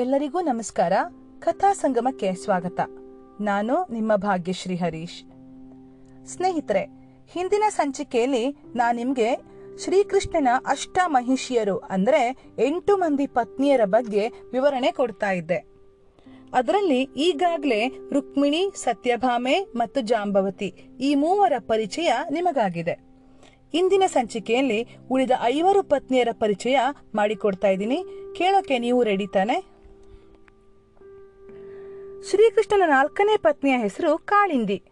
ಎಲ್ಲರಿಗೂ ನಮಸ್ಕಾರ. ಕಥಾ ಸಂಗಮಕ್ಕೆ ಸ್ವಾಗತ. ನಾನು ನಿಮ್ಮ ಭಾಗ್ಯಶ್ರೀ ಹರೀಶ್. ಸ್ನೇಹಿತರೆ, ಹಿಂದಿನ ಸಂಚಿಕೆಯಲ್ಲಿ ನಾನು ನಿಮಗೆ ಶ್ರೀಕೃಷ್ಣನ ಅಷ್ಟ ಮಹಿಷಿಯರು ಅಂದ್ರೆ ಎಂಟು ಮಂದಿ ಪತ್ನಿಯರ ಬಗ್ಗೆ ವಿವರಣೆ ಕೊಡ್ತಾ ಇದ್ದೆ. ಅದರಲ್ಲಿ ಈಗಾಗಲೇ ರುಕ್ಮಿಣಿ, ಸತ್ಯಭಾಮೆ ಮತ್ತು ಜಾಂಬವತಿ ಈ ಮೂವರ ಪರಿಚಯ ನಿಮಗಾಗಿದೆ. ಇಂದಿನ ಸಂಚಿಕೆಯಲ್ಲಿ ಉಳಿದ ಐವರು ಪತ್ನಿಯರ ಪರಿಚಯ ಮಾಡಿಕೊಡ್ತಾ ಇದ್ದೀನಿ. ಕೇಳೋಕೆ ನೀವು ರೆಡಿ ತಾನೆ? ಶ್ರೀಕೃಷ್ಣನ ನಾಲ್ಕನೇ ಪತ್ನಿಯ ಹೆಸರು ಕಾಳಿಂದಿ.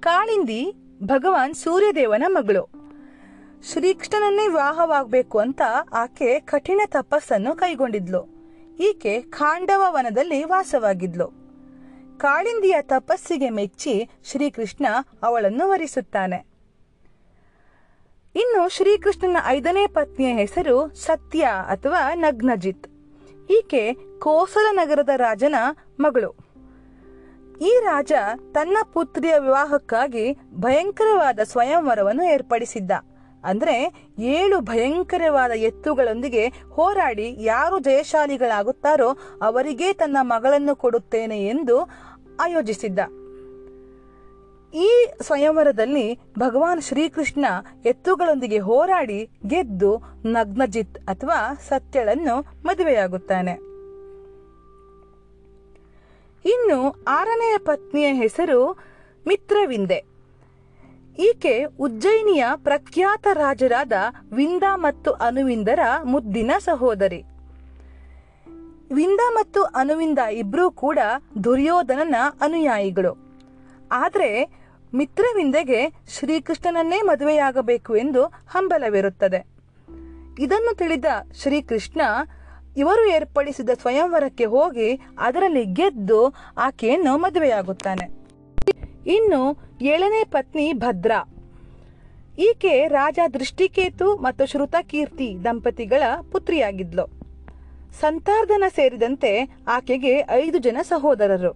ಕಾಳಿಂದಿ ಭಗವಾನ್ ಸೂರ್ಯದೇವನ ಮಗಳು. ಶ್ರೀಕೃಷ್ಣನನ್ನೇ ವಿವಾಹವಾಗಬೇಕು ಅಂತ ಆಕೆ ಕಠಿಣ ತಪಸ್ಸನ್ನು ಕೈಗೊಂಡಿದ್ಲು. ಈಕೆ ಖಾಂಡವ ವನದಲ್ಲಿ ವಾಸವಾಗಿದ್ಲು. ಕಾಳಿಂದಿಯ ತಪಸ್ಸಿಗೆ ಮೆಚ್ಚಿ ಶ್ರೀಕೃಷ್ಣ ಅವಳನ್ನು ವರಿಸುತ್ತಾನೆ. ಇನ್ನು ಶ್ರೀಕೃಷ್ಣನ ಐದನೇ ಪತ್ನಿಯ ಹೆಸರು ಸತ್ಯ ಅಥವಾ ನಗ್ನಜಿತ್. ಈಕೆ ಕೋಸಲ ನಗರದ ರಾಜನ ಮಗಳು. ಈ ರಾಜ ತನ್ನ ಪುತ್ರಿಯ ವಿವಾಹಕ್ಕಾಗಿ ಭಯಂಕರವಾದ ಸ್ವಯಂವರವನ್ನು ಏರ್ಪಡಿಸಿದ್ದ. ಅಂದ್ರೆ ಏಳು ಭಯಂಕರವಾದ ಎತ್ತುಗಳೊಂದಿಗೆ ಹೋರಾಡಿ ಯಾರು ಜಯಶಾಲಿಗಳಾಗುತ್ತಾರೋ ಅವರಿಗೇ ತನ್ನ ಮಗಳನ್ನು ಕೊಡುತ್ತೇನೆ ಎಂದು ಆಯೋಜಿಸಿದ್ದ. ಈ ಸ್ವಯಂವರದಲ್ಲಿ ಭಗವಾನ್ ಶ್ರೀಕೃಷ್ಣ ಎತ್ತುಗಳೊಂದಿಗೆ ಹೋರಾಡಿ ಗೆದ್ದು ನಗ್ನಜಿತ್ ಅಥವಾ ಸತ್ಯಳನ್ನು ಮದುವೆಯಾಗುತ್ತಾನೆ. ಇನ್ನು ಆರನೆಯ ಪತ್ನಿಯ ಹೆಸರು ಮಿತ್ರವಿಂದೆ. ಈಕೆ ಉಜ್ಜಯಿನಿಯ ಪ್ರಖ್ಯಾತ ರಾಜರಾದ ವಿಂದ ಮತ್ತು ಅನುವಿಂದರ ಮುದ್ದಿನ ಸಹೋದರಿ. ವಿಂದ ಮತ್ತು ಅನುವಿಂದ ಇಬ್ಬರೂ ಕೂಡ ದುರ್ಯೋಧನನ ಅನುಯಾಯಿಗಳು. ಆದರೆ ಮಿತ್ರವಿಂದೆಗೆ ಶ್ರೀಕೃಷ್ಣನನ್ನೇ ಮದುವೆಯಾಗಬೇಕು ಎಂದು ಹಂಬಲವಿರುತ್ತದೆ. ಇದನ್ನು ತಿಳಿದ ಶ್ರೀಕೃಷ್ಣ ಇವರು ಏರ್ಪಡಿಸಿದ ಸ್ವಯಂವರಕ್ಕೆ ಹೋಗಿ ಅದರಲ್ಲಿ ಗೆದ್ದು ಆಕೆಯನ್ನು ಮದುವೆಯಾಗುತ್ತಾನೆ. ಇನ್ನು ಏಳನೇ ಪತ್ನಿ ಭದ್ರ. ಈಕೆ ರಾಜ ದೃಷ್ಟಿಕೇತು ಮತ್ತು ಶ್ರುತಕೀರ್ತಿ ದಂಪತಿಗಳ ಪುತ್ರಿಯಾಗಿದ್ಲು. ಸಂತಾರ್ಧನ ಸೇರಿದಂತೆ ಆಕೆಗೆ ಐದು ಜನ ಸಹೋದರರು.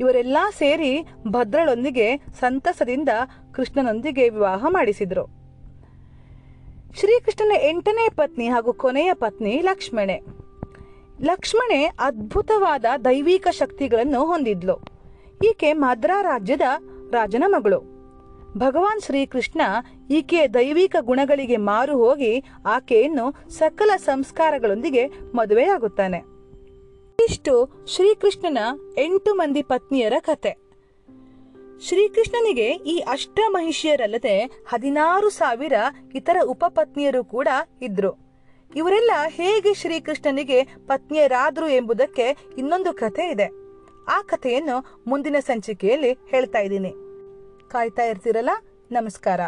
ಇವರೆಲ್ಲ ಸೇರಿ ಭದ್ರಳೊಂದಿಗೆ ಸಂತಸದಿಂದ ಕೃಷ್ಣನೊಂದಿಗೆ ವಿವಾಹ ಮಾಡಿಸಿದರು. ಶ್ರೀಕೃಷ್ಣನ ಎಂಟನೇ ಪತ್ನಿ ಹಾಗೂ ಕೊನೆಯ ಪತ್ನಿ ಲಕ್ಷ್ಮಣೆ. ಲಕ್ಷ್ಮಣೆ ಅದ್ಭುತವಾದ ದೈವಿಕ ಶಕ್ತಿಗಳನ್ನು ಹೊಂದಿದ್ಲು. ಈಕೆ ಮದ್ರಾ ರಾಜ್ಯದ ರಾಜನ ಮಗಳು. ಭಗವಾನ್ ಶ್ರೀಕೃಷ್ಣ ಈಕೆಯ ದೈವಿಕ ಗುಣಗಳಿಗೆ ಮಾರು ಹೋಗಿ ಆಕೆಯನ್ನು ಸಕಲ ಸಂಸ್ಕಾರಗಳೊಂದಿಗೆ ಮದುವೆಯಾಗುತ್ತಾನೆ. ಇಷ್ಟು ಶ್ರೀಕೃಷ್ಣನ ಎಂಟು ಮಂದಿ ಪತ್ನಿಯರ ಕತೆ. ಶ್ರೀಕೃಷ್ಣನಿಗೆ ಈ ಅಷ್ಟ ಮಹಿಷಿಯರಲ್ಲದೆ ಹದಿನಾರು ಸಾವಿರ ಇತರ ಉಪಪತ್ನಿಯರು ಕೂಡ ಇದ್ರು. ಇವರೆಲ್ಲ ಹೇಗೆ ಶ್ರೀಕೃಷ್ಣನಿಗೆ ಪತ್ನಿಯರಾದ್ರು ಎಂಬುದಕ್ಕೆ ಇನ್ನೊಂದು ಕಥೆ ಇದೆ. ಆ ಕಥೆಯನ್ನು ಮುಂದಿನ ಸಂಚಿಕೆಯಲ್ಲಿ ಹೇಳ್ತಾ ಇದ್ದೀನಿ. ಕಾಯ್ತಾ ಇರ್ತೀರಲ್ಲ? ನಮಸ್ಕಾರ.